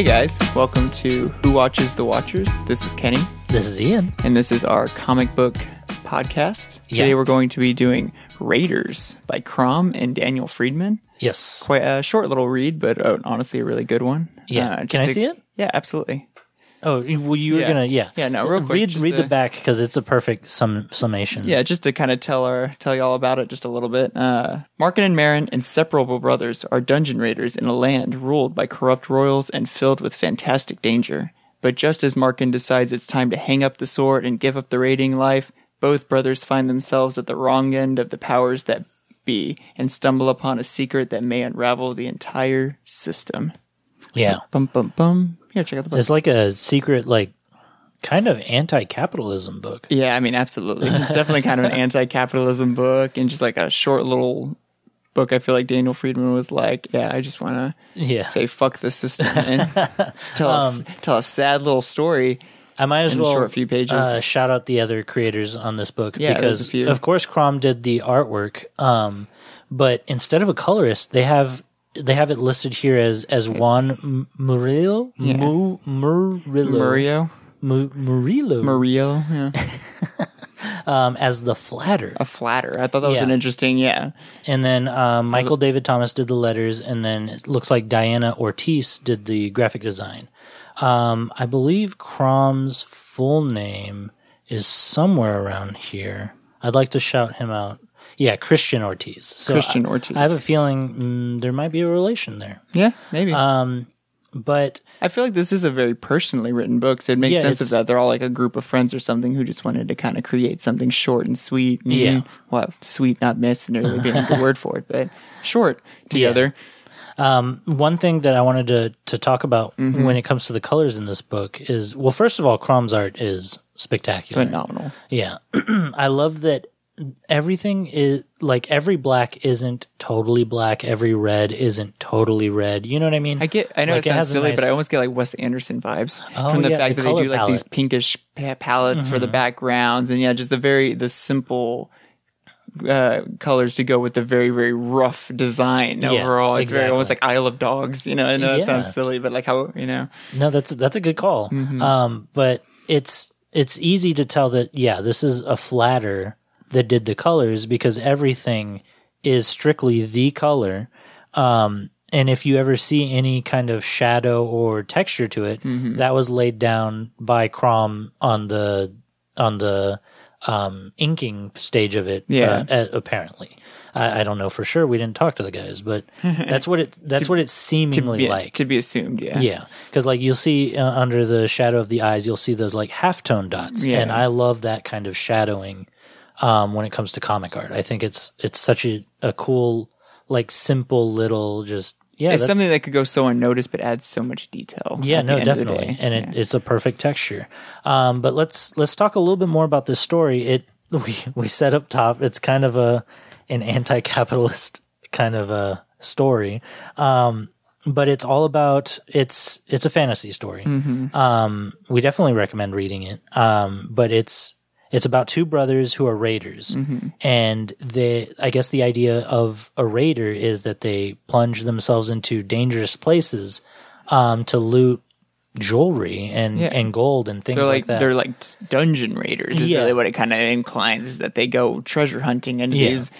Hey guys, welcome to Who Watches the Watchers. This is Kenny, This is Ian. and this is our comic book podcast. Today Yeah. we're going to be doing Raiders by Crom and Daniel Friedman. Yes. Quite a short little read, but uh, honestly a really good one. Yeah. Uh, Can I to- see it? Yeah, absolutely. Oh, you- well, you were Yeah. gonna, yeah, Yeah, no, real quick, read read to- the back because it's a perfect sum summation. Yeah, just to kind of tell our tell you all about it just a little bit. Uh, Markin and Marin, inseparable brothers, are dungeon raiders in a land ruled by corrupt royals and filled with fantastic danger. But just as Markin decides it's time to hang up the sword and give up the raiding life, both brothers find themselves at the wrong end of the powers that be and stumble upon a secret that may unravel the entire system. yeah. Bum bum bum. Here, check out the book. It's like a secret, like kind of anti-capitalism book. Yeah, I mean, absolutely. It's definitely kind of an anti-capitalism book and just like a short little book. I feel like Daniel Friedman was like, yeah, I just want to Yeah. say fuck the system and tell us tell a sad little story. I might as in a well short few pages. Uh, shout out the other creators on this book Yeah, because, of course, Crom did the artwork. Um, but instead of a colorist, they have they have it listed here as as Juan Murillo. Yeah. Mu- Murillo. Murillo, Mu- Murillo. Murillo, yeah. um, as the flatter. a flatter. I thought that was Yeah. an interesting, yeah. And then um, Michael David Thomas did the letters, and then it looks like Diana Ortiz did the graphic design. Um, I believe Crom's full name is somewhere around here. I'd like to shout him out. Yeah, Christian Ortiz. So Christian Ortiz. I have a feeling mm, there might be a relation there. Yeah, maybe. Um, but I feel like this is a very personally written book, so it makes Yeah, sense of that. They're all like a group of friends or something who just wanted to kind of create something short and sweet. And, Yeah. Well, sweet, not necessarily being a good word for it, but short together. Um, one thing that I wanted to to talk about Mm-hmm. when it comes to the colors in this book is well, first of all, Crom's art is spectacular. Phenomenal. Yeah. I love that everything is like every black isn't totally black, every red isn't totally red. You know what I mean? I get. I know Like, it sounds a silly, but I almost get like Wes Anderson vibes Oh, from the yeah, fact the that they do like these palette. Mm-hmm. pinkish pa- palettes for the backgrounds, and yeah, just the very the simple uh, colors to go with the very very rough design Yeah, overall. It's very exactly. almost like Isle of Dogs. You know, I know it sounds silly, but like how you know. No, that's that's a good call. Mm-hmm. Um, but it's it's easy to tell that yeah, this is a flatter that did the colors because everything is strictly the color. Um, and if you ever see any kind of shadow or texture to it, Mm-hmm. that was laid down by Crom on the on the um, inking stage of it. Yeah. uh, apparently. I, I don't know for sure. We didn't talk to the guys, but that's what it. That's what it's seemingly Yeah, like. to be assumed. Yeah. Yeah, because like you'll see uh, under the shadow of the eyes, you'll see those like halftone dots, Yeah. and I love that kind of shadowing um, when it comes to comic art. I think it's it's such a, a cool, like simple little just yeah. It's something that could go so unnoticed, but adds so much detail. yeah, no, end of the definitely, and it, it's a perfect texture. Um, but let's let's talk a little bit more about this story. It we we said up top, it's kind of a an anti-capitalist kind of a story, um, but it's all about it's it's a fantasy story. Mm-hmm. Um, we definitely recommend reading it. Um, but it's it's about two brothers who are raiders, Mm-hmm. and they I guess the idea of a raider is that they plunge themselves into dangerous places um, to loot jewelry and Yeah. and gold and things They're like, like, that. they're like dungeon raiders. Is Yeah. really what it kind of inclines. Is that they go treasure hunting and Yeah. these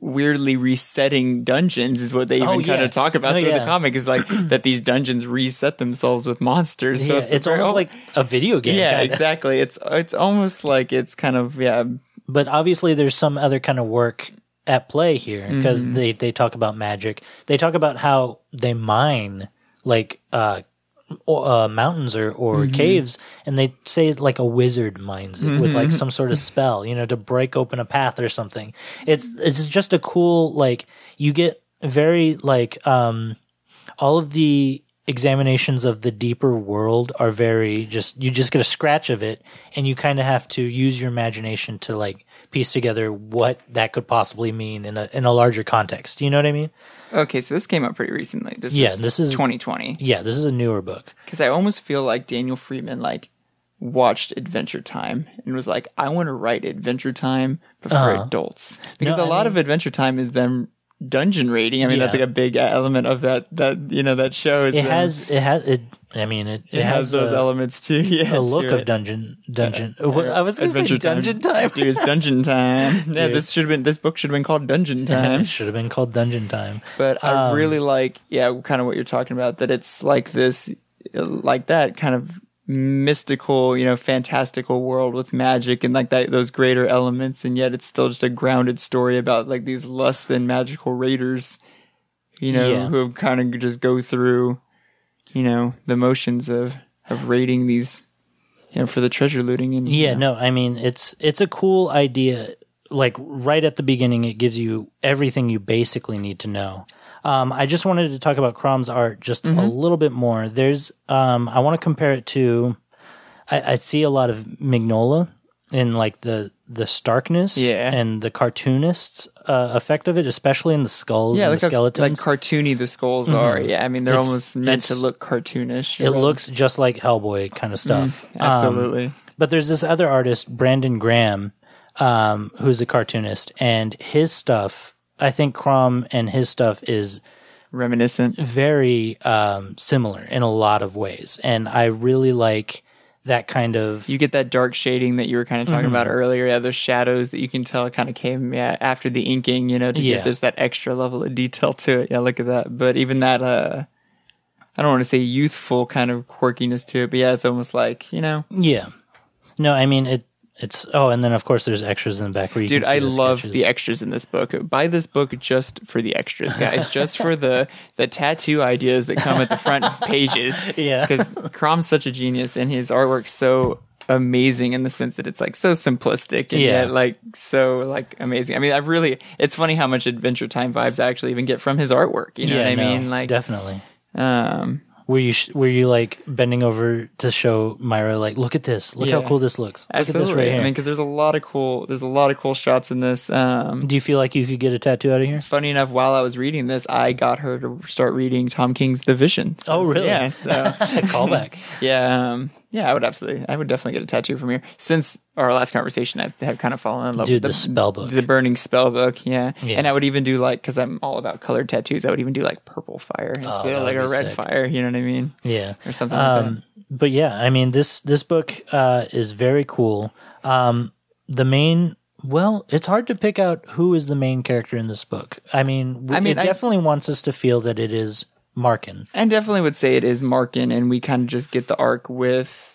weirdly resetting dungeons is what they even Oh, kind of talk about No, through yeah. the comic. Is like that these dungeons reset themselves with monsters. So yeah, it's, it's, very- almost oh, like a video game. yeah, kinda. exactly. It's it's almost like it's kind of yeah. But obviously, there's some other kind of work at play here because Mm-hmm. they they talk about magic. They talk about how they mine like uh, uh mountains or or Mm-hmm. caves, and they say like a wizard mines it with Mm-hmm. like some sort of spell, you know, to break open a path or something. It's it's just a cool like you get very like um all of the examinations of the deeper world are very just you just get a scratch of it and you kind of have to use your imagination to like piece together what that could possibly mean in a in a larger context you know what i mean Okay, so this came out pretty recently. This Yeah, is this is- 2020. yeah this is a newer book because I almost feel like Daniel Friedman like watched Adventure Time and was like, I want to write Adventure Time but for Uh-huh. adults because No, a I lot mean- of Adventure Time is them dungeon raiding. I mean, that's like a big element of that that you know that show. It them- has it has it. I mean it. It, it has those a, elements too. Yeah, a look of it. dungeon dungeon. I was going to say dungeon time. Dude, it's dungeon time. Yeah, Dude. this should have been this book should have been called Dungeon Time. it should have been called dungeon time. But I Um, really like, yeah, kind of what you're talking about. That it's like this, like that kind of mystical, you know, fantastical world with magic and like that those greater elements, and yet it's still just a grounded story about like these less than magical raiders, you know, Yeah. who kind of just go through, you know, the motions of of raiding these, you know, for the treasure looting and Yeah, no, I mean it's it's a cool idea. Like right at the beginning, it gives you everything you basically need to know. Um, I just wanted to talk about Crom's art just a little bit more. There's, um, I want to compare it to. I, I see a lot of Mignola in like the the starkness Yeah. and the cartoonists uh, effect of it, especially in the skulls Yeah, and like, the skeletons. like cartoony the skulls are. Yeah, I mean they're It's- almost meant to look cartoonish. it looks just like Hellboy kind of stuff. Um, absolutely. But there's this other artist, Brandon Graham, um, who's a cartoonist, and his stuff. I think Crom and his stuff is reminiscent. very um, similar in a lot of ways, and I really like that kind of. you get that dark shading that you were kind of talking about Mm-hmm. earlier. Yeah, those shadows that you can tell kind of came yeah after the inking. You know, to Yeah. get there's that extra level of detail to it. Yeah, look at that. But even that, uh, I don't want to say youthful kind of quirkiness to it, but yeah, it's almost like you know, yeah, no, I mean it. It's oh, and then of course there's extras in the back where you dude, I love sketches. the extras in this book. Buy this book just for the extras, guys. just for the the tattoo ideas that come at the front pages. Yeah. because Crom's such a genius, and his artwork's so amazing in the sense that it's like so simplistic and Yeah. yet like so like amazing. I mean, I really it's funny how much Adventure Time vibes I actually even get from his artwork. You know yeah, what I no, mean? Like, definitely. um, Were you sh- were you like bending over to show Myra like look at this, look how cool this looks, look at this right here. I mean, because there's a lot of cool there's a lot of cool shots in this. Um, Do you feel like you could get a tattoo out of here? funny enough, while I was reading this, I got her to start reading Tom King's The Vision. So, Oh, really? Yeah. So Callback. yeah, um, yeah, I would absolutely, I would definitely get a tattoo from here. Since our last conversation, I have kind of fallen in love Dude, with the spell book. the burning spell book. Yeah. Yeah. and I would even do like because I'm all about colored tattoos. I would even do like purple fire instead Oh, of like a red sick. fire. You know what I mean? Yeah. Or something like Um, but yeah, I mean this this book uh, is very cool. Um, the main well, it's hard to pick out who is the main character in this book. I mean, I mean, it I- definitely wants us to feel that it is Markin. I definitely would say it is Markin, and we kind of just get the arc with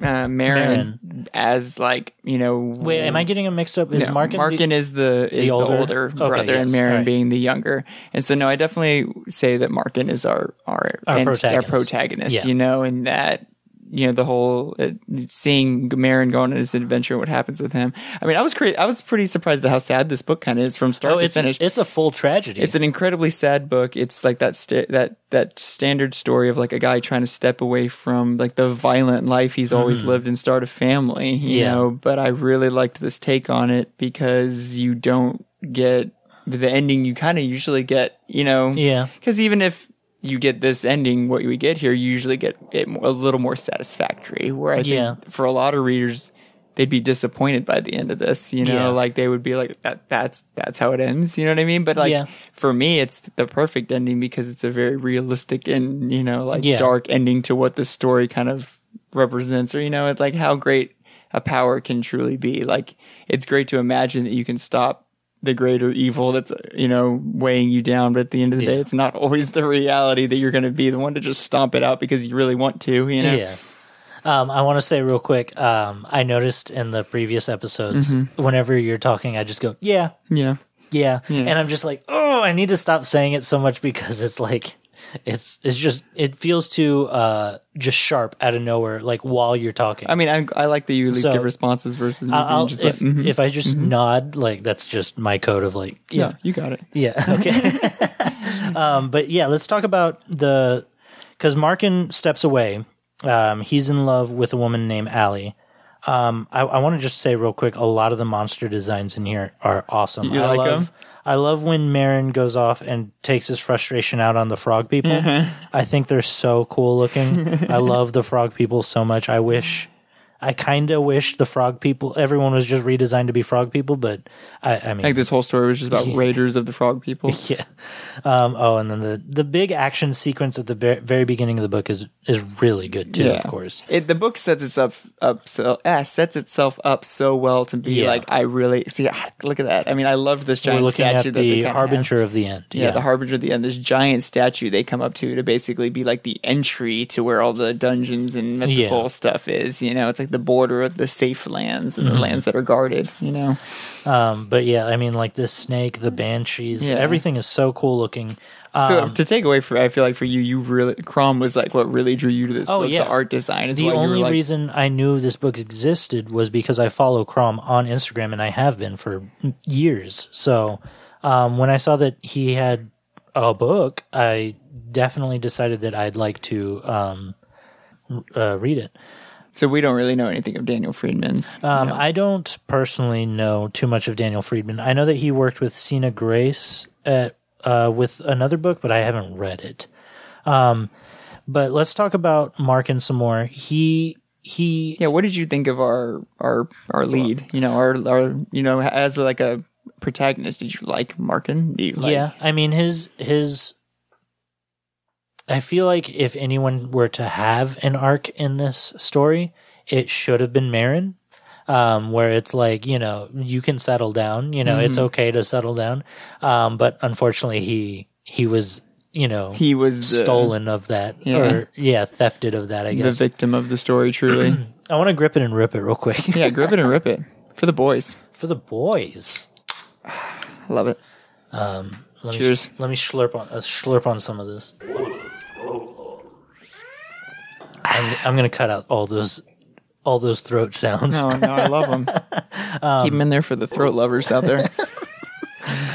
uh, Marin, as like you know. Wait, am I getting them mixed up? Is No, Markin? the- Markin is the is the older? older, Okay, brother, and yes, Marin alright. being the younger. And so, no, I definitely say that Markin is our our Our protagonist. protagonist, Yeah. You know, and that you know the whole uh, seeing Marin go on his adventure, what happens with him. I mean, I was cra- I was pretty surprised at how sad this book kind of is from start oh, to finish. it's a full tragedy. It's an incredibly sad book. It's like that sta- that that standard story of like a guy trying to step away from like the violent life he's always lived and start a family, you Mm-hmm. Yeah. know. But I really liked this take on it because you don't get the ending you kind of usually get, you know. Yeah. Because even if you get this ending, what we get here, you usually get it a little more satisfactory. Where I Yeah. think for a lot of readers, they'd be disappointed by the end of this. You know, Yeah. like they would be like, "That that's that's how it ends." You know what I mean? But like Yeah. for me, it's the perfect ending because it's a very realistic and you know like dark ending to what the story kind of represents, or you know, it's like how great a power can truly be. Like it's great to imagine that you can stop the greater evil that's you know weighing you down but at the end of the day it's not always the reality that you're going to be the one to just stomp it out because you really want to you know Yeah. Um, I want to say real quick. Um, I noticed in the previous episodes, Mm-hmm. whenever you're talking, I just go, "Yeah, yeah yeah. Yeah. and I'm just like, "Oh, I need to stop saying it so much because it's like, it's it's just it feels too uh just sharp out of nowhere, like while you're talking. i mean i, I like that you at least So, give responses versus me I'll, being I'll- just if like, mhm. if I just nod, like that's just my code of like, yeah yeah, you got it yeah, okay. um, but yeah, let's talk about the because Markin steps away. Um, he's in love with a woman named Allie. Um, I, I want to just say real quick, a lot of the monster designs in here are awesome. You I like love, 'em? I love when Marin goes off and takes his frustration out on the frog people. Mm-hmm. I think they're so cool looking. I love the frog people so much. I wish I kind of wish the frog people, everyone was just redesigned to be frog people, but I, I mean, like this whole story was just about raiders of the frog people. yeah. Um, oh, and then the the big action sequence at the very, very beginning of the book is is really good too. Of course. It, the book sets itself up so eh, sets itself up so well to be Yeah. like I really see. Look at that. I mean, I loved this giant statue that the harbinger of the end. Yeah, the harbinger of the end. This giant statue they come up to to basically be like the entry to where all the dungeons and mythical Yeah. stuff is. You know, it's like the border of the safe lands and Mm-hmm. the lands that are guarded. You know, Um, but yeah, I mean, like the snake, the banshees, Yeah. everything is so cool looking. so Um, to take away from, I feel like for you, you really Crom was like what really drew you to this Oh, book. yeah. The art design is the why you were only like, reason I knew this book existed was because I follow Crom on Instagram, and I have been for years. So um, when I saw that he had a book, I definitely decided that I'd like to um, uh, read it. So we don't really know anything of Daniel Friedman's. you Um, know. I don't personally know too much of Daniel Friedman. I know that he worked with Sina Grace at, uh, with another book, but I haven't read it. Um, but let's talk about Markin some more. He he yeah, what did you think of our our our lead? You know, our our you know as like a protagonist. Did you like Markin? You like, yeah, I mean his his. I feel like if anyone were to have an arc in this story, it should have been Marin. Um, where it's like, you know, you can settle down, you know, Mm-hmm. it's okay to settle down. Um, but unfortunately he, he was, you know, he was the, stolen of that Yeah. or yeah, thefted of that, I guess the victim of the story. Truly, I want to grip it and rip it real quick yeah, grip it and rip it for the boys. for the boys. Love it. Let me, Cheers. let me slurp on, uh, slurp on some of this. I'm, I'm going to cut out all those, all those throat sounds. Oh no, I love them. Keep them in there for the throat lovers out there.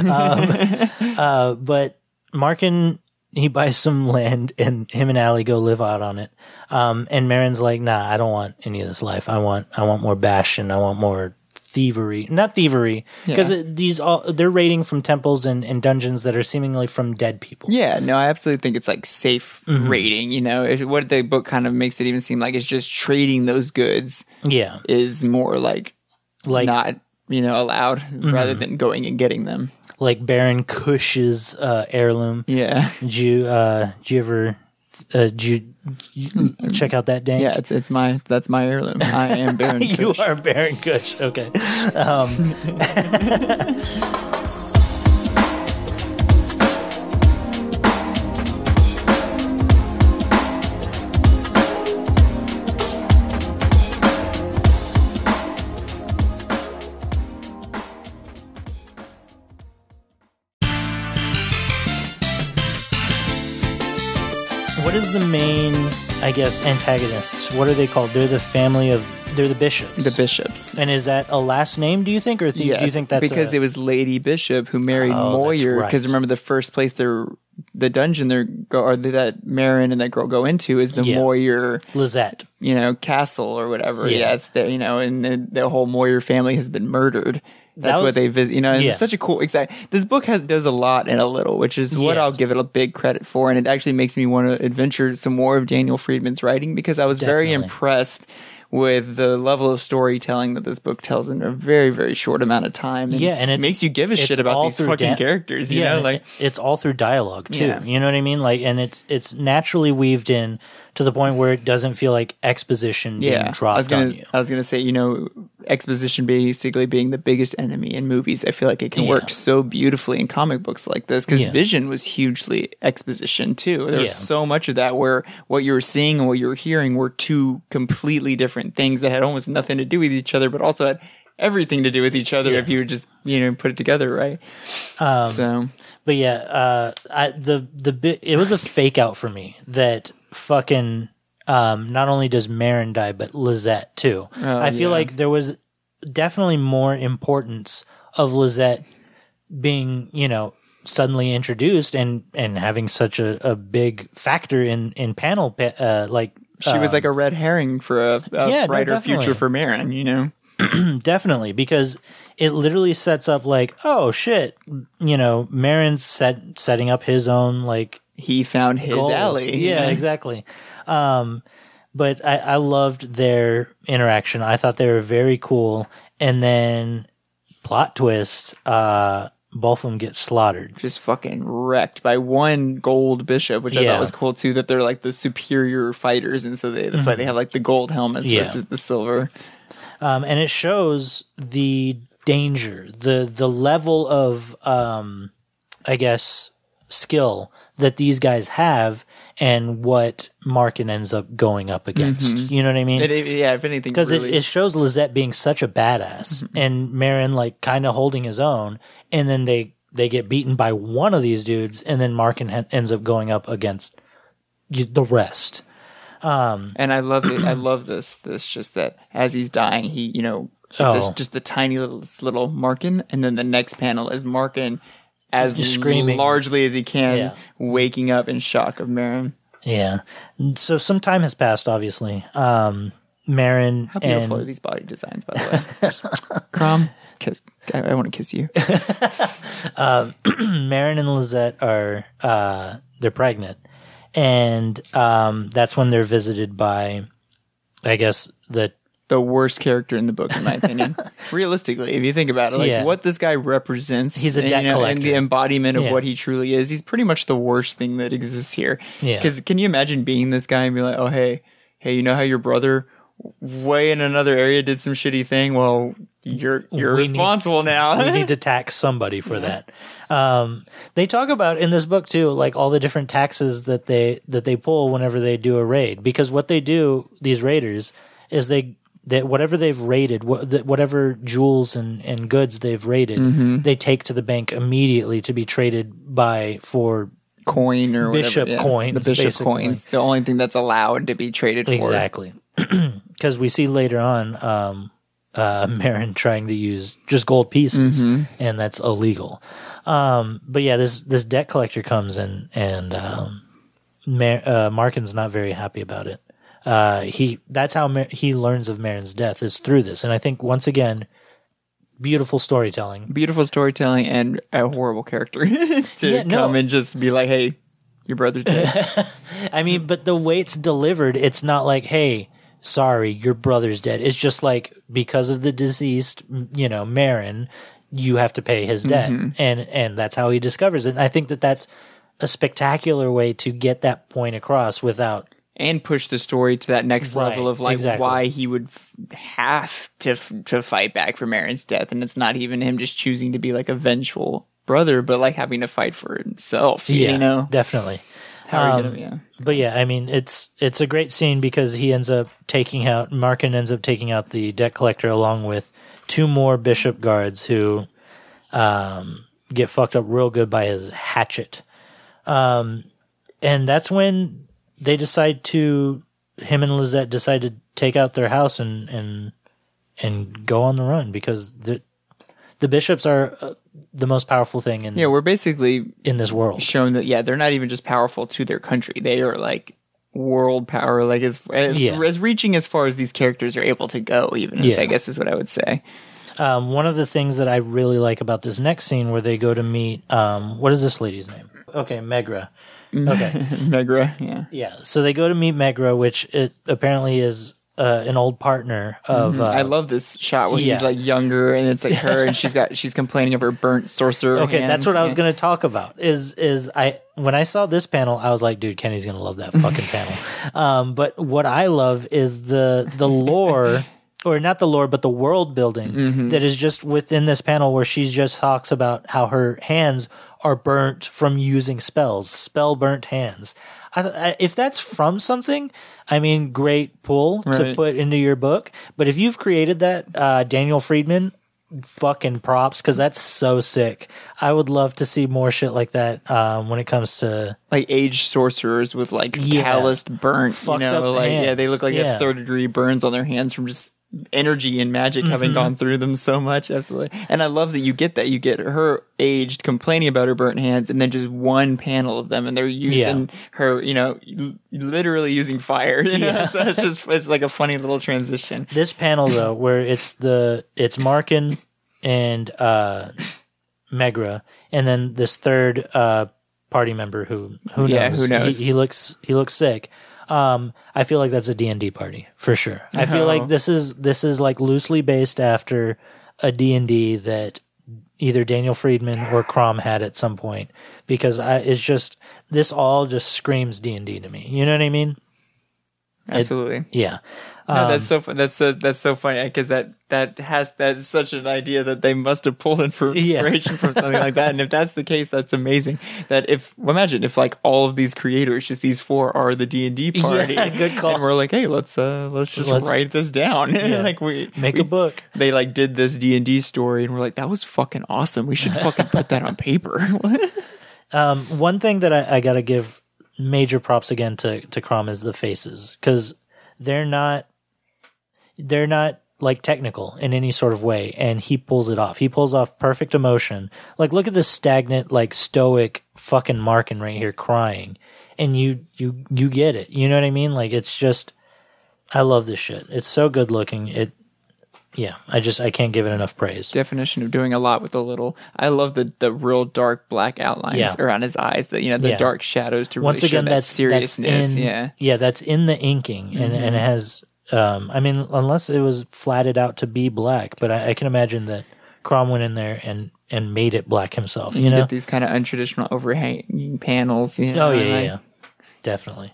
Uh, but Markin he buys some land and him and Allie go live out on it. Um, and Marin's like, nah, I don't want any of this life. I want, I want more bastion. I want more thievery, not thievery, because Yeah. these all they're raiding from temples and, and dungeons that are seemingly from dead people. Yeah, no, I absolutely think it's like safe Mm-hmm. rating. You know, if, what the book kind of makes it even seem like it's just trading those goods Yeah, is more like like Mm-hmm. not you know allowed rather than going and getting them. like Baron Cush's uh, heirloom. Yeah, Did you uh, did you ever uh, did you, you check out that dank? yeah, it's it's my that's my heirloom. I am Baron. you Kush. are Baron Cush. Okay. Um, I guess, antagonists? What are they called? They're the family of. They're the bishops. the bishops. And is that a last name? Do you think, or th- do you think that's because a, it was Lady Bishop who married Oh, Moyer? right. Because remember, the first place they're the dungeon they're go or that Marin and that girl go into is the Yeah. Moyer, Lizette? you know, castle or whatever. Yeah. Yeah, it's there, you know, and the, the whole Moyer family has been murdered. That's was- what they visit, you know. And yeah. it's such a cool, exact. This book has does a lot in a little, which is what Yeah. I'll give it a big credit for, and it actually makes me want to adventure some more of Daniel Friedman's writing because I was very impressed with the level of storytelling that this book tells in a very very short amount of time. Yeah, and it makes you give a shit about these fucking Dan- characters. You know, like it's all through dialogue too. Yeah. You know what I mean? Like, and it's it's naturally weaved in to the point where it doesn't feel like exposition being yeah, dropped I was gonna on you. I was gonna say you know exposition basically being the biggest enemy in movies. I feel like it can Yeah. work so beautifully in comic books like this because Yeah. Vision was hugely exposition too. There was Yeah. so much of that where what you were seeing and what you were hearing were two completely different things that had almost nothing to do with each other, but also had everything to do with each other. Um, if you would just you know put it together right. so But yeah, uh, I, the the bit it was a fake out for me that fucking um, not only does Marin die, but Lizette too. I feel yeah. like there was definitely more importance of Lizette being, you know, suddenly introduced and and having such a, a big factor in in panel pa- uh, like she was like a red herring for a, a yeah, brighter definitely. future for Marin. You know. definitely because it literally sets up like oh shit you know Marin's set setting up his own like He found his goals. Allie. Yeah, exactly. Um, but I, I loved their interaction. I thought they were very cool. And then plot twist, uh, both of them get slaughtered. just fucking wrecked by one gold bishop, which I thought was cool too. That they're like the superior fighters, and so they, that's why they have like the gold helmets Mm-hmm. Yeah. versus the silver. um, and it shows the danger, the the level of, um, I guess, skill that these guys have, and what Markin ends up going up against. Mm-hmm. You know what I mean? It, it- yeah, if anything, because really, it, it shows Lizette being such a badass mm-hmm. and Marin like kind of holding his own, and then they they get beaten by one of these dudes, and then Markin ha- ends up going up against the rest. Um, and I love it. I love this. This just that as he's dying, he you know it's oh. just, Oh. just the tiny little little Markin, and then the next panel is Markin as Just screaming. largely as he can, Yeah. waking up in shock of Marin. Yeah. So some time has passed, obviously. Um, Marin How beautiful are these body designs, by the way. Crom, kiss. I, I want to kiss you. Marin and Lizette are uh, they're pregnant, and um, that's when they're visited by, I guess the the worst character in the book, in my opinion. Realistically, if you think about it, like Yeah. what this guy represents, He's a and, debt you know, and the embodiment of Yeah. what he truly is. He's pretty much the worst thing that exists here. Yeah. Because can you imagine being this guy and be like, oh hey, hey, you know how your brother way in another area did some shitty thing? Well, you're you're We need- responsible now. we need to tax somebody for that. Um, they talk about in this book too, like all the different taxes that they that they pull whenever they do a raid. Because what they do, these raiders, is they that whatever they've raided, whatever jewels and, and goods they've raided, Mm-hmm. they take to the bank immediately to be traded by for coin or whatever, Bishop yeah. coins, The bishop basically. coins, the only thing that's allowed to be traded for. exactly. Because we see later on, um, uh, Marin trying to use just gold pieces, Mm-hmm. and that's illegal. Um, but yeah, this this debt collector comes in, and um, Mar- uh, Markin's not very happy about it. Uh, he that's how he learns of Marin's death is through this, and I think once again, beautiful storytelling. Beautiful storytelling and a horrible character to Yeah, no. come and just be like, hey, your brother's dead. I mean, but the way it's delivered, it's not like, hey, sorry, your brother's dead. It's just like because of the deceased, you know, Marin, you have to pay his debt, and and that's how he discovers it. And I think that that's a spectacular way to get that point across without and push the story to that next Right, level of like exactly. why he would f- have to f- to fight back for Marin's death, and it's not even him just choosing to be like a vengeful brother, but like having to fight for himself. Yeah, you know, definitely. how are you Um, gonna? Yeah, But yeah, I mean, it's it's a great scene because he ends up taking out Markin ends up taking out the debt collector along with two more bishop guards who um, get fucked up real good by his hatchet. Um, and that's when they decide to him and Lizette decide to take out their house and and and go on the run because the the bishops are uh, the most powerful thing in yeah. We're basically in this world. shown that yeah, they're not even just powerful to their country; they are like world power, like as as, Yeah. as reaching as far as these characters are able to go. Even Yeah. I guess is what I would say. Um, one of the things that I really like about this next scene where they go to meet, um, what is this lady's name? Okay, Megra. Okay, Megra, yeah. yeah. So they go to meet Megra, which it apparently is uh, an old partner of. Uh, I love this shot where yeah. he's like younger and it's like her and she's got she's complaining of her burnt sorcerer. okay, hands. that's what I was going to talk about. Is is I when I saw this panel, I was like, dude, Kenny's going to love that fucking panel. Um, but what I love is the the lore. Or not the lore, but the world building Mm-hmm. that is just within this panel where she just talks about how her hands are burnt from using spells, spell burnt hands. I, I, if that's from something, I mean, great pull to put into your book. But if you've created that, uh, Daniel Friedman, fucking props because that's so sick. I would love to see more shit like that um, when it comes to like aged sorcerers with like Yeah. calloused burnt, you know, like yeah, they look like they have third degree burns on their hands from just energy and magic Mm-hmm. having gone through them so much. Absolutely. And I love that you get that. You get her aged complaining about her burnt hands and then just one panel of them and they're using her, you know, literally using fire. You know? Yeah. So it's just it's like a funny little transition. this panel though, where it's the it's Markin and uh, Megra, and then this third uh, party member who who knows Yeah, who knows? He, he looks he looks sick. Um, I feel like that's a D and D party for sure. I feel like Oh. this is this is like loosely based after a D and D that either Daniel Friedman or Crom had at some point because I, it's just this all just screams D and D to me. You know what I mean? Absolutely. Yeah. No, that's so fun. That's so that's so funny because that that has that's such an idea that they must have pulled in for Yeah. inspiration from something like that. And if that's the case, that's amazing. That if well, imagine if like all of these creators, just these four, are the D and D party. Yeah, good call. And we're like, hey, let's uh let's just Let's- write this down. Yeah. like we Make we- a book. They like did this D and D story, and we're like, that was fucking awesome. We should fucking put that on paper. Um, one thing that I, I got to give major props again to to Crom is the faces because they're not they're not like technical in any sort of way, and he pulls it off. He pulls off perfect emotion. Like, look at this stagnant, like stoic fucking Markin right here crying, and you you you get it. You know what I mean? Like, it's just I love this shit. It's so good looking. It yeah, I just I can't give it enough praise. Definition of doing a lot with a little. I love the the real dark black outlines Yeah. around his eyes. The you know the Yeah. dark shadows to really once again that that's seriousness. that's in, yeah. yeah that's in the inking and and mm-hmm. it has um i mean unless it was flatted out to be black but i, I can imagine that crom went in there and and made it black himself you You know get these kind of untraditional overhanging panels. You know, oh yeah, yeah like- yeah definitely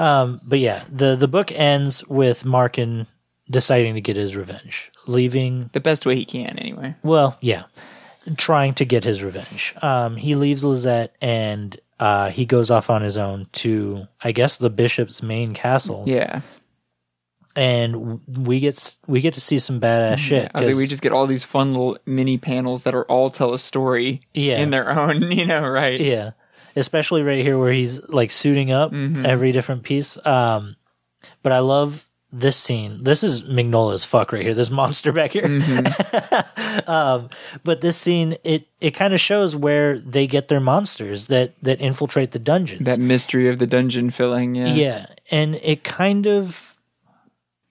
um but yeah the the book ends with markin deciding to get his revenge leaving The best way he can, anyway. well, yeah, trying to get his revenge. Um, he leaves Lizette and uh, he goes off on his own to, I guess, the bishop's main castle. Yeah. And we get we get to see some badass shit. I 'cause- we just get all these fun little mini panels that are all tell a story Yeah. in their own, you know, right? yeah, especially right here where he's like suiting up Mm-hmm. every different piece. Um, but I love this scene. This is Mignola's fuck right here. This monster back here. Mm-hmm. um, but this scene it it kind of shows where they get their monsters that that infiltrate the dungeons. That mystery of the dungeon filling. Yeah. Yeah, and it kind of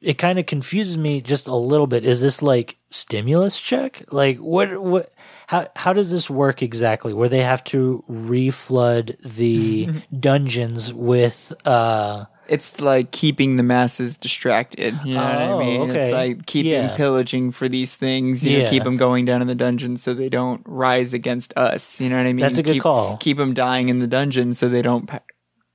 it kind of confuses me just a little bit. Is this like stimulus check? Like what what how how does this work exactly? Where they have to reflood the dungeons with uh It's like keeping the masses distracted. You know what Oh, I mean? okay. It's like keeping Yeah. pillaging for these things. You Yeah. know, keep them going down in the dungeon so they don't rise against us. You know what I mean? That's a good keep, call. Keep them dying in the dungeon so they don't pa-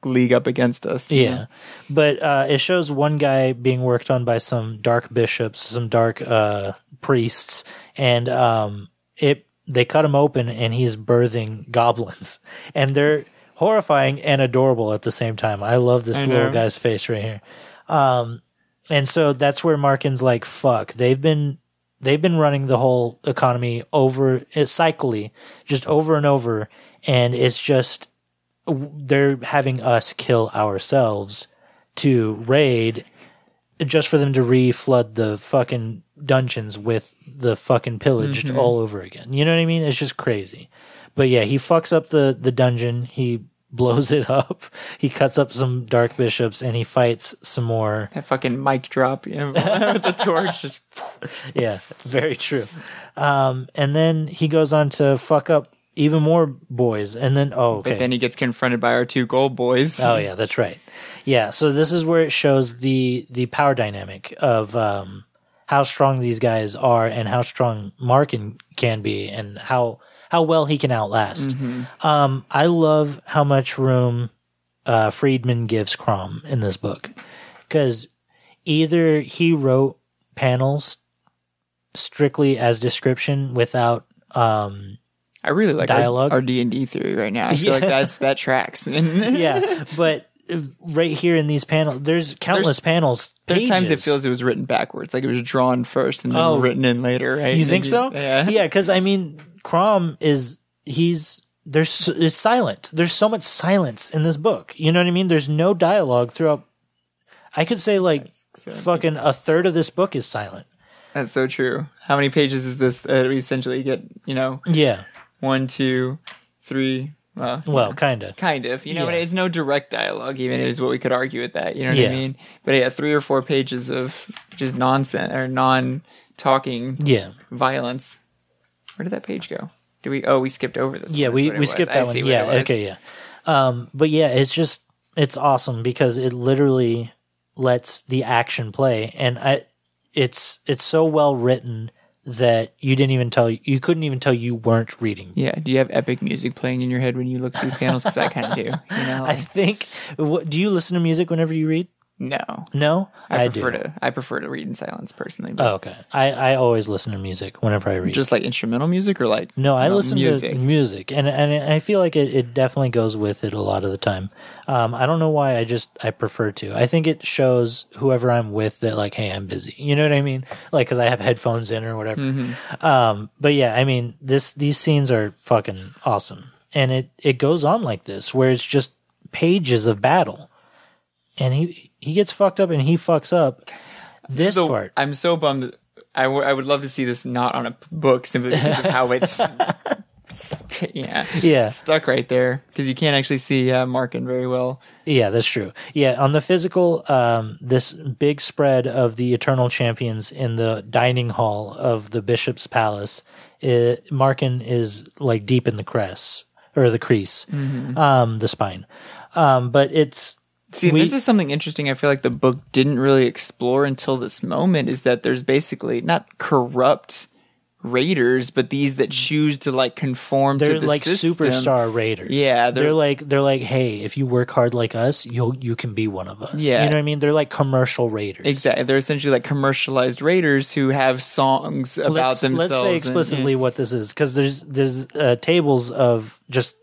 league up against us. yeah. know? But uh it shows one guy being worked on by some dark bishops, some dark uh priests and um it they cut him open and he's birthing goblins and they're horrifying and adorable at the same time. I love this I little know. guy's face right here. Um and so that's where Markin's like fuck. They've been they've been running the whole economy over uh, cyclically just over and over and it's just they're having us kill ourselves to raid just for them to re-flood the fucking dungeons with the fucking pillaged Mm-hmm. all over again. You know what I mean? It's just crazy. But yeah, he fucks up the the dungeon. He blows it up. He cuts up some dark bishops and he fights some more. That fucking mic drop, you know, with the torch just. Yeah, very true. Um, and then he goes on to fuck up even more boys. And then oh, okay. But then he gets confronted by our two gold boys. Oh yeah, that's right. Yeah, so this is where it shows the the power dynamic of um, how strong these guys are and how strong Markin can be and how how well he can outlast. Um, I love how much room uh, Friedman gives Crom in this book because either he wrote panels strictly as description without um, I really like Dialogue. our D and D theory right now. I feel like that's that tracks. yeah, but right here in these panels, there's countless panels. There's times it feels it was written backwards, like it was drawn first and then Oh. written in later, right? You think Like, so? Yeah. Yeah, because I mean, Crom is he's there's it's silent. There's so much silence in this book. You know what I mean? There's no dialogue throughout. I could say like fucking a third of this book is silent. That's so true. How many pages is this that we essentially get? You know, Yeah. One, two, three. Well, Well, kind of. kind of. You know, Yeah. it's no direct dialogue. Even is what we could argue with that. You know what Yeah. I mean? But yeah, three or four pages of just nonsense or non-talking Yeah. violence. Where did that page go? Did we? Oh, we skipped over this. Yeah, one, we we skipped that see one. Yeah. Okay. Yeah. Um. But yeah, it's just it's awesome because it literally lets the action play, and I, it's it's so well written that you didn't even tell you couldn't even tell you weren't reading. Yeah. Do you have epic music playing in your head when you look at these panels? Because I kind of do. You know? I think. Do you listen to music whenever you read? No. No, I, I, prefer do. to. I prefer to read in silence personally. Oh, okay. I, I always listen to music whenever I read. just like instrumental music or like no, I listen music. to music, and and I feel like it, it definitely goes with it a lot of the time. Um, I don't know why. I just I prefer to. I think it shows whoever I'm with that like, hey, I'm busy. You know what I mean? Like, because I have headphones in or whatever. Mm-hmm. Um, but yeah, I mean, this these scenes are fucking awesome, and it it goes on like this where it's just pages of battle, and he he gets fucked up and he fucks up. This So part, I'm so bummed. I, w- I would love to see this not on a book simply because of how it's yeah Yeah. stuck right there because you can't actually see uh, Markin very well. Yeah, that's true. Yeah, on the physical, um, this big spread of the Eternal Champions in the dining hall of the Bishop's Palace, it, Markin is like deep in the crest or the crease, um, the spine. Um, but it's See, We- this is something interesting. I feel like the book didn't really explore until this moment. Is that there's basically not corrupt raiders, but these that choose to like conform they're to the like system. superstar raiders. Yeah, they're, they're- like they're like, hey, if you work hard like us, you'll you can be one of us. Yeah. you know what I mean. They're like commercial raiders. Exactly, they're essentially like commercialized raiders who have songs about let's, themselves. let's say and- explicitly what this is because there's there's uh, tables of just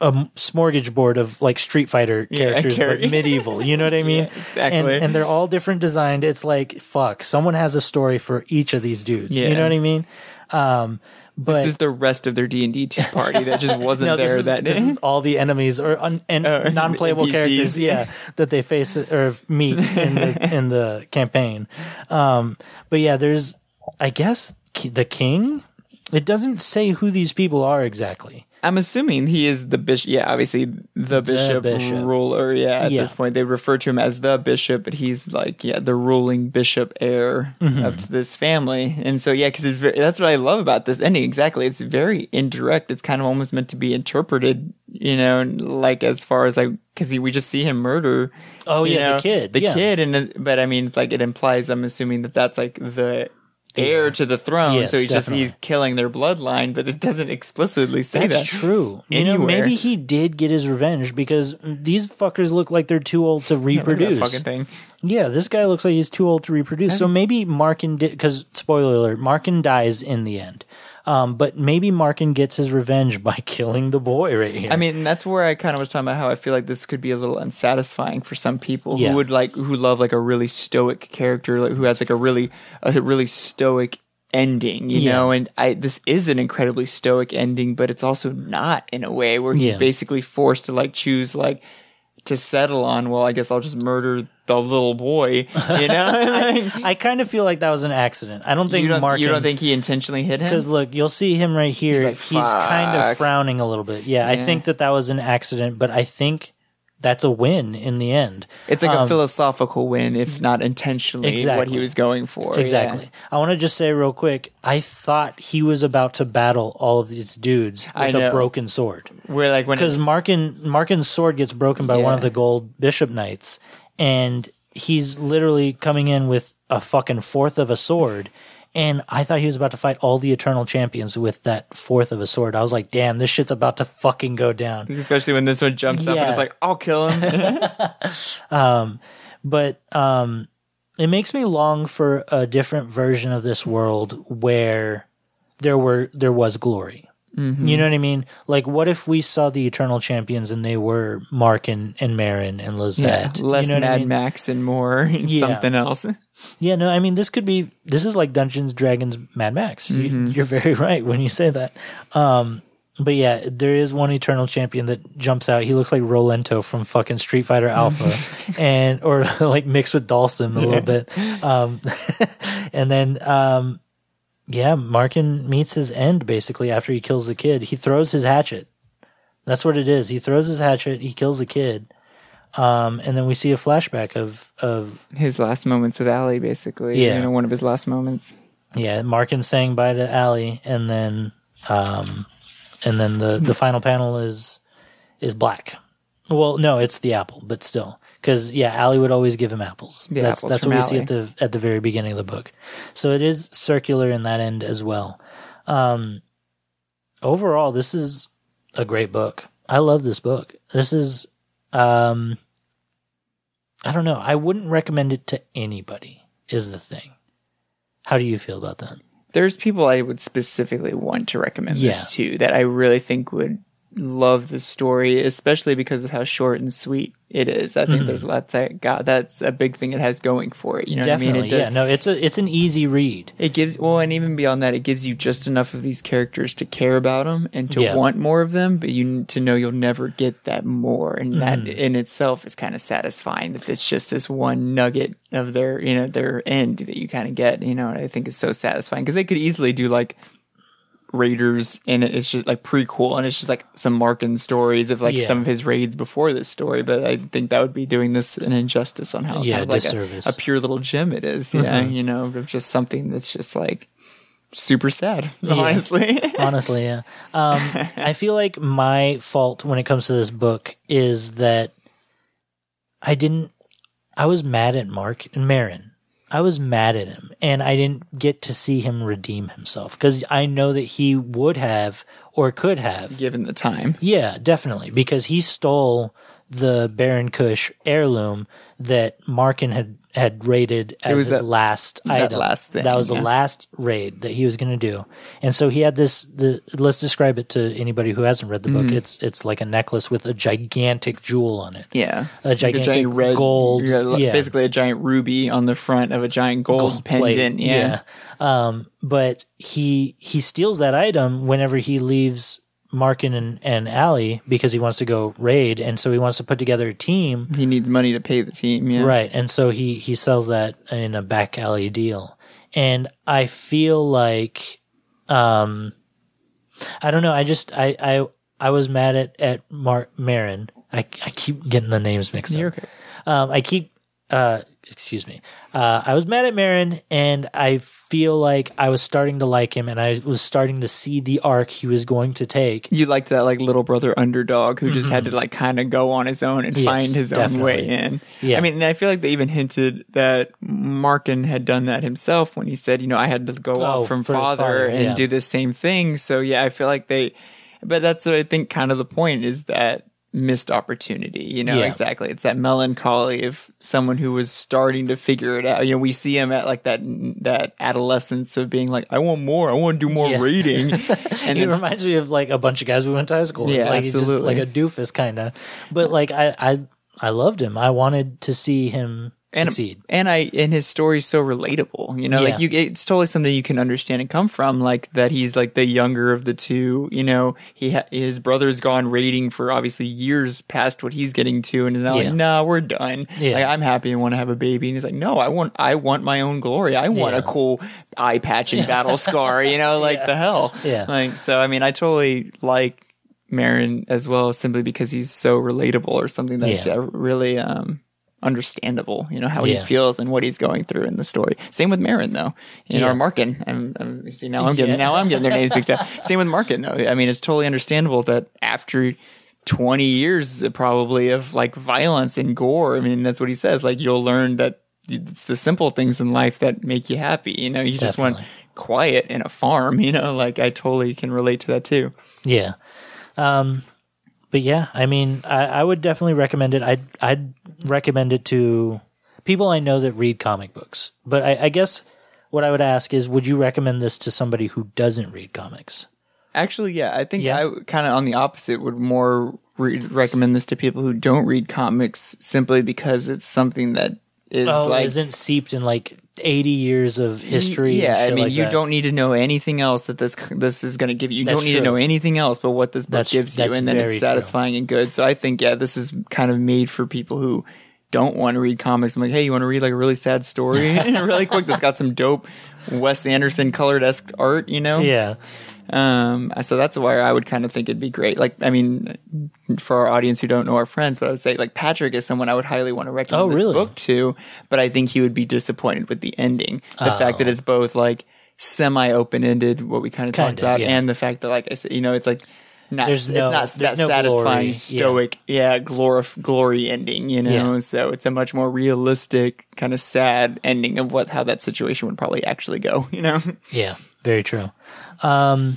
a smorgasbord of like Street Fighter characters, char- but medieval. You know what I mean? Yeah, exactly. And, and they're all different designed. It's like fuck. Someone has a story for each of these dudes. Yeah. You know what I mean? Um, but This is the rest of their D and D party that just wasn't no, there is, that this is all the enemies or un, and Oh, non-playable characters, yeah, that they face or meet in the in the campaign. Um, but yeah, there's, I guess, the king. It doesn't say who these people are exactly. I'm assuming he is the bishop. Yeah, obviously the bishop, bishop. ruler. Yeah, at Yeah. this point they refer to him as the bishop, but he's like yeah the ruling bishop heir Mm-hmm. of this family. And so yeah, because that's what I love about this ending. Exactly, it's very indirect. It's kind of almost meant to be interpreted, you know, like as far as like because we just see him murder. Oh, yeah, the kid, the yeah. kid, and but I mean like it implies. I'm assuming that that's like the. Heir to the throne, Yes, so he's just he's killing their bloodline, but it doesn't explicitly say That's that. true. You know, maybe he did get his revenge because these fuckers look like they're too old to Look at that reproduce. fucking thing. Yeah, this guy looks like he's too old to reproduce. So maybe Markin did because spoiler alert, Markin dies in the end. Um, but maybe Markin gets his revenge by killing the boy right here. I mean, that's where I kind of was talking about how I feel like this could be a little unsatisfying for some people Yeah. who would like who love like a really stoic character, like, who has like a really a really stoic ending, you Yeah. know. And I this is an incredibly stoic ending, but it's also not in a way where he's Yeah. basically forced to like choose like to settle on. Well, I guess I'll just murder the little boy, you know. I kind of feel like that was an accident. I don't think you don't Markin. you don't think he intentionally hit him? because look, you'll see him right here. like, He's, kind of frowning a little bit. Yeah, I think that that was an accident, but I think that's a win in the end. It's like a Um, philosophical win, if not intentionally, exactly. what he was going for. yeah. Exactly. I want to just say real quick. I thought he was about to battle all of these dudes with a broken sword. Where like when because Markin Markin's sword gets broken by one of the gold bishop knights, and he's literally coming in with a fucking fourth of a sword. And I thought he was about to fight all the eternal champions with that fourth of a sword. I was like, damn, this shit's about to fucking go down. especially when this one jumps up and Yeah. it's like, I'll kill him. But um, it makes me long for a different version of this world where there were there was glory. Mm-hmm. You know what I mean? Like, what if we saw the eternal champions and they were Mark and, and Marin and yeah, Lizette? less you know Mad I mean? Max and more Yeah. something else. Yeah, no, I mean this could be this is like Dungeons Dragons Mad Max. You, you're very right when you say that. Um, but yeah, there is one eternal champion that jumps out. He looks like Rolento from fucking Street Fighter Alpha, and or like mixed with Dawson a little bit. Um, and then um, yeah, Markin meets his end basically after he kills the kid. He throws his hatchet. That's what it is. He throws his hatchet. He kills the kid. Um, and then we see a flashback of of His last moments with Allie, basically. Yeah. You know, one of his last moments. Yeah, Markin saying bye to Allie, and then, um, and then the the final panel is is black. Well, no, it's the apple, but still, because yeah, Allie would always give him apples. The that's apples that's what we see at the at the very beginning of the book. So it is circular in that end as well. Um, overall, this is a great book. I love this book. This is, um, I don't know. I wouldn't recommend it to anybody. Is the thing. How do you feel about that? There's people I would specifically want to recommend Yeah. this to that I really think would love the story, especially because of how short and sweet it is. I think there's a lot that got that's a big thing it has going for it. You know Mm-hmm. Definitely, what I mean? It, yeah. No, it's a it's an easy read. It gives well, and even beyond that, it gives you just enough of these characters to care about them and to Yeah. want more of them, but you need to know you'll never get that more, and that Mm-hmm. in itself is kind of satisfying. That it's just this one nugget of their, you know, their end that you kind of get. You know, and I think is so satisfying because they could easily do like Raiders, and it's just like prequel, and it's just like some Markin stories of like Yeah. some of his raids before this story. But I think that would be doing this an injustice on how Yeah, kind of like a, a pure little gem it is. Yeah, Mm-hmm. you know, just something that's just like super sad, honestly. honestly yeah um, i feel like my fault when it comes to this book is that i didn't i was mad at mark and marin i was mad at him and i didn't get to see him redeem himself because i know that he would have or could have. Given the time, yeah definitely because he stole the baron kush heirloom that markin had had raided as his that- last that item last thing, that was the last raid that he was going to do and so he had this the let's describe it to anybody who hasn't read the Mm-hmm. book it's it's like a necklace with a gigantic jewel on it yeah, A Like gigantic gold- yeah, like yeah. basically a giant ruby on the front of a giant gold, plate, pendant. Yeah. Um, but he he steals that item whenever he leaves Markin and, and Allie because he wants to go raid, and so he wants to put together a team. he needs money to pay the team. Yeah, Right. And so he, he sells that in a back alley deal. And I feel like, um, I don't know. I just, I, I, I was mad at, at Mark Marin. I, I keep getting the names mixed up. okay. Um, I keep, uh, excuse me. Uh, I was mad at Marin and I feel like I was starting to like him and I was starting to see the arc he was going to take. You liked that like little brother underdog who just had to like kind of go on his own and Mm-hmm. Yes, find his own way in. Yeah. I mean, and I feel like they even hinted that Markin had done that himself when he said, you know, I had to go Oh, off from father, father, and yeah. do the same thing. So yeah, I feel like they, but that's what I think kind of the point is that missed opportunity. You know, Yeah. exactly. It's that melancholy of someone who was starting to figure it out. You know, we see him at like that that adolescence of being like, I want more. I want to do more Yeah. reading. and it reminds me of like a bunch of guys we went to high school with. Yeah, like he's just absolutely. like a doofus kind of. But like I, I I loved him. I wanted to see him and, succeed. And I and his story's so relatable. You know, like you it's totally something you can understand and come from. Like that he's like the younger of the two. You know, he ha- his brother's gone raiding for obviously years past what he's getting to, and is now Yeah. like, nah, we're done. Yeah. Like I'm happy and want to have a baby. And he's like, no, I want I want my own glory. I want Yeah. a cool eye patching battle scar. You know, like the hell. Yeah. Like so. I mean, I totally like. Marin as well, simply because he's so relatable or something that's Yeah. really um, understandable. You know how Yeah. he feels and what he's going through in the story. Same with Marin though. You know, Yeah. or Markin. I'm, I'm see now I'm getting Yeah. now I'm getting their names mixed up. Same with Markin though. I mean, it's totally understandable that after 20 years uh, probably of like violence and gore. I mean, that's what he says. Like you'll learn that it's the simple things in life that make you happy. You know, you just want quiet in a farm. You know, like I totally can relate to that too. Yeah. Um, but yeah, I mean, I, I would definitely recommend it. I'd I'd recommend it to people I know that read comic books. But I, I guess what I would ask is, would you recommend this to somebody who doesn't read comics? Actually, yeah, I think Yeah. I kind of on the opposite would more re- recommend this to people who don't read comics simply because it's something that is Oh, like isn't seeped in like eighty years of history? Yeah, I mean, like you that. don't need to know anything else that this this is going to give you. You That's don't need to know anything else but what this book That's- gives you, and then it's true. satisfying and good. So I think yeah, this is kind of made for people who don't want to read comics. I'm like, hey, you want to read like a really sad story, really quick that's got some dope Wes Anderson colored esque art, you know? Yeah. Um, so that's why I would kind of think it'd be great. Like, I mean, for our audience who don't know our friends, but I would say like Patrick is someone I would highly want to recommend Oh, this really? book to. But I think he would be disappointed with the ending. The fact Oh. that it's both like semi open ended, what we kind of talked Kinda, about, yeah. and the fact that, like I said, you know, it's like not There's it's no- not there's that no satisfying glory, yeah. stoic yeah, glorif- glory ending you know Yeah. so it's a much more realistic kind of sad ending of what how that situation would probably actually go you know Yeah, very true. Um,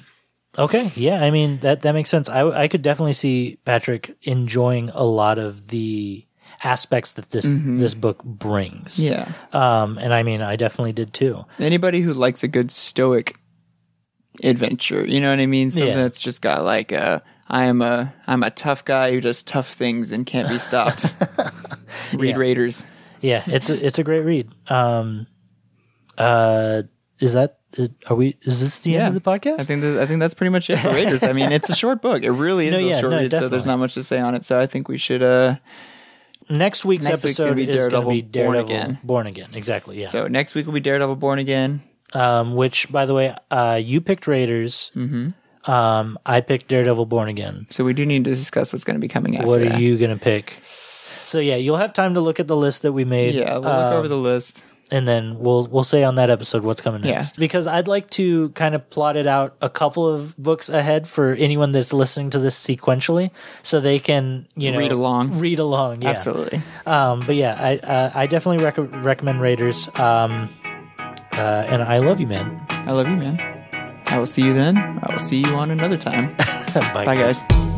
okay, yeah, I mean that that makes sense. I I could definitely see Patrick enjoying a lot of the aspects that this this book brings. yeah Um, and I mean, I definitely did too. anybody who likes a good stoic adventure you know what i mean something Yeah. that's just got like a i am a i'm a tough guy who does tough things and can't be stopped read Yeah. raiders Yeah, it's a, it's a great read. Um, uh, is that are we? Is this the end of the podcast? I think that, I think that's pretty much it for Raiders. I mean, it's a short book. It really is No, a yeah, short no, read, so there's not much to say on it. So I think we should. uh next week's Next week's gonna episode be is going to Daredevil be Born Daredevil Again. Born Again. Exactly. Yeah. So next week will be Daredevil Born Again. um, which, by the way, uh, you picked Raiders. Mm-hmm. Um, I picked Daredevil Born Again. So we do need to discuss what's going to be coming after. What are that. you going to pick? So yeah, you'll have time to look at the list that we made. Yeah, we'll look um, over the list. And then we'll we'll say on that episode what's coming Yeah. next. Because I'd like to kind of plot it out a couple of books ahead for anyone that's listening to this sequentially, so they can you know Read along. Read along, yeah. Absolutely. Um, but yeah, I uh, I definitely rec- recommend Raiders. Um, uh, and I love you, man. I love you, man. I will see you then. I will see you on another time. Bye, Bye, guys.